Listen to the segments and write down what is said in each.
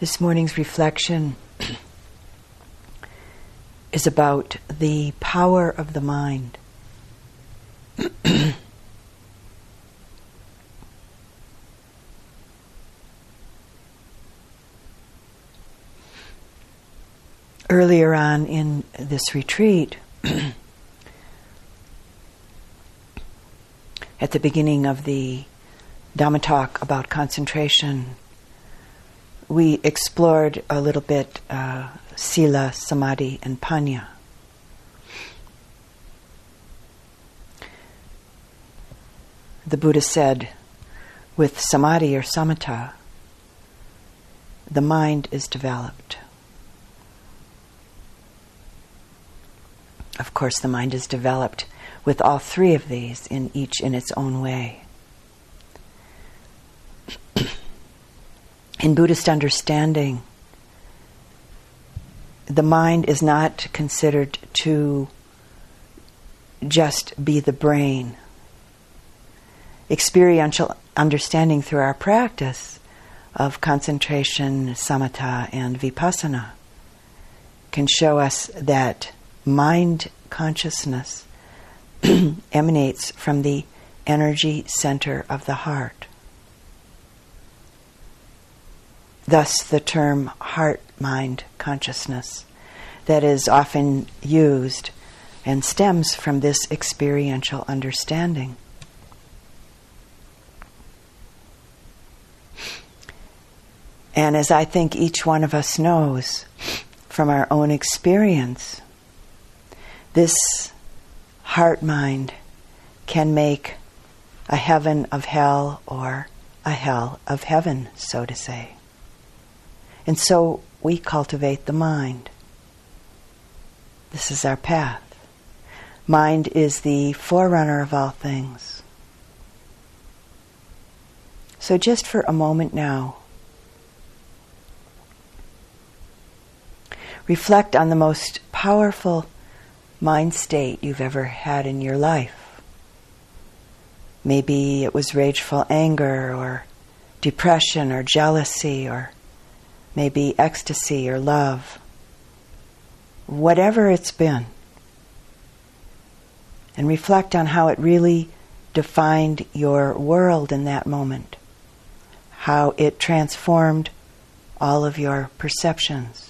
This morning's reflection is about the power of the mind. Earlier on in this retreat, at the beginning of the Dhamma talk about concentration, we explored a little bit uh, Sila, Samadhi, and Panya. The Buddha said, with Samadhi or Samatha, the mind is developed. Of course, the mind is developed with all three of these in each in its own way. In Buddhist understanding, the mind is not considered to just be the brain. Experiential understanding through our practice of concentration, samatha, and vipassana can show us that mind consciousness emanates from the energy center of the heart. Thus, the term heart mind consciousness that is often used and stems from this experiential understanding. And as I think each one of us knows from our own experience, this heart mind can make a heaven of hell or a hell of heaven, so to say. And so we cultivate the mind. This is our path. Mind is the forerunner of all things. So, just for a moment now, reflect on the most powerful mind state you've ever had in your life. Maybe it was rageful anger or depression or jealousy or maybe ecstasy or love, whatever it's been, and reflect on how it really defined your world in that moment, how it transformed all of your perceptions.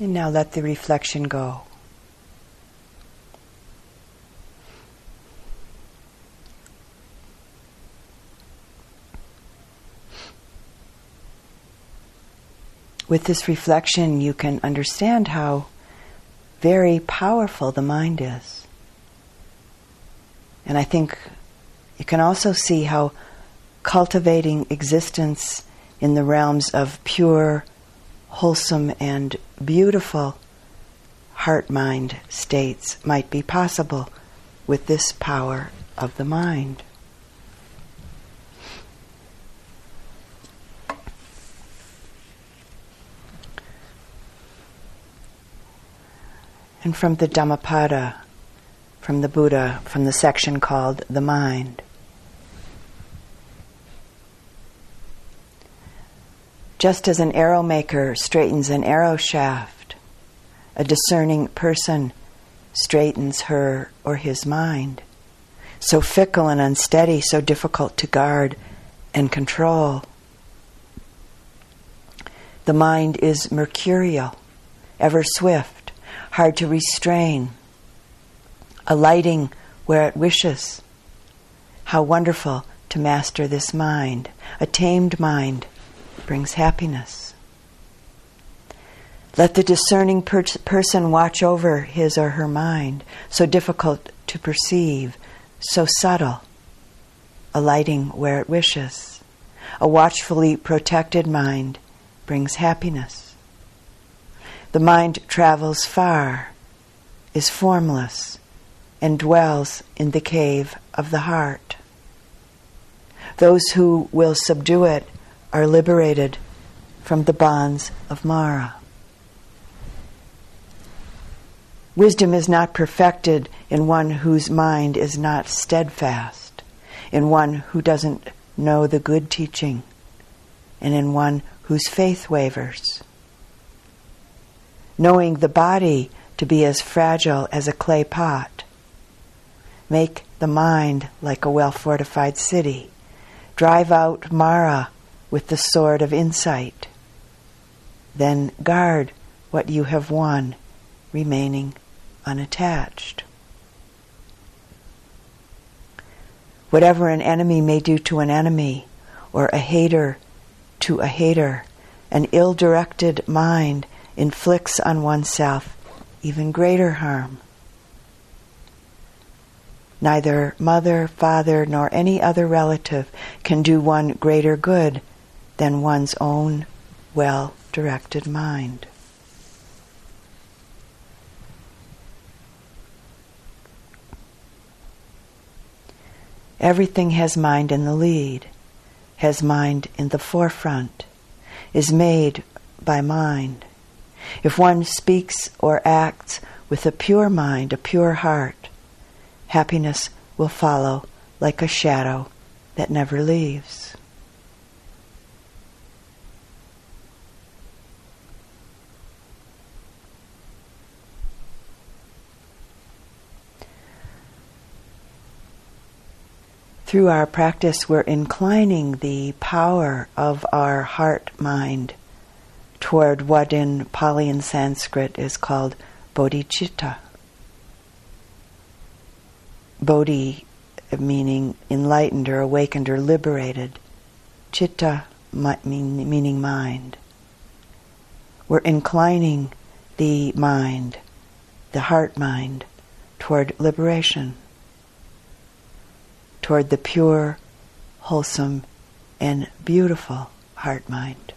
And now let the reflection go. With this reflection, you can understand how very powerful the mind is. And I think you can also see how cultivating existence in the realms of pure wholesome and beautiful heart mind states might be possible with this power of the mind. And from the Dhammapada, from the Buddha, from the section called The Mind. Just as an arrow maker straightens an arrow shaft, a discerning person straightens her or his mind. so fickle and unsteady, so difficult to guard and control. The mind is mercurial, ever swift, hard to restrain, alighting where it wishes. How wonderful to master this mind. A tamed mind brings happiness. Let the discerning per- person watch over his or her mind, so difficult to perceive, so subtle, alighting where it wishes. A watchfully protected mind brings happiness. The mind travels far, is formless, and dwells in the cave of the heart. Those who will subdue it are liberated from the bonds of Mara. Wisdom is not perfected in one whose mind is not steadfast, in one who doesn't know the good teaching, and in one whose faith wavers. Knowing the body to be as fragile as a clay pot, make the mind like a well fortified city Drive out Mara with the sword of insight. Then guard what you have won, remaining unattached. Whatever an enemy may do to an enemy, or a hater to a hater, an ill directed mind inflicts on oneself even greater harm. Neither mother, father, nor any other relative can do one greater good than one's own well directed mind. Everything has mind in the lead, has mind in the forefront, is made by mind. If one speaks or acts with a pure mind, a pure heart, happiness will follow like a shadow that never leaves. Through our practice, we're inclining the power of our heart mind toward what in Pali and Sanskrit is called bodhicitta. Bodhi meaning enlightened or awakened or liberated. Chitta meaning mind. We're inclining the mind, the heart mind, toward liberation, toward the pure, wholesome, and beautiful heart mind.